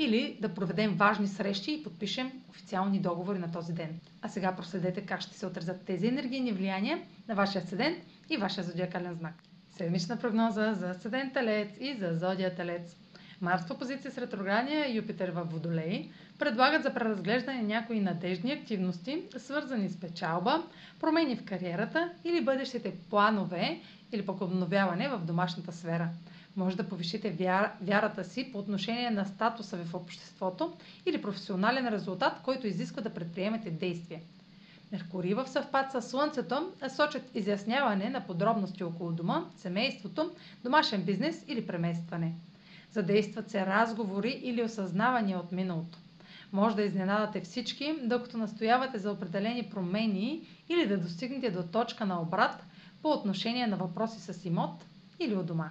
или да проведем важни срещи и подпишем официални договори на този ден. А сега проследете как ще се отразят тези енергийни влияния на вашия седент и вашия зодиакален знак. Седмична прогноза за седент Телец и за зодия Телец. Марс в опозиция с ретроградния Юпитер в Водолей предлагат за преразглеждане някои надежни активности, свързани с печалба, промени в кариерата или бъдещите планове или пък обновяване в домашната сфера може да повишите вяра, вярата си по отношение на статуса ви в обществото или професионален резултат, който изисква да предприемете действия. Меркурий в съвпад с Слънцето сочат изясняване на подробности около дома, семейството, домашен бизнес или преместване. Задействат се разговори или осъзнавания от миналото. Може да изненадате всички, докато настоявате за определени промени или да достигнете до точка на обрат по отношение на въпроси с имот или у дома.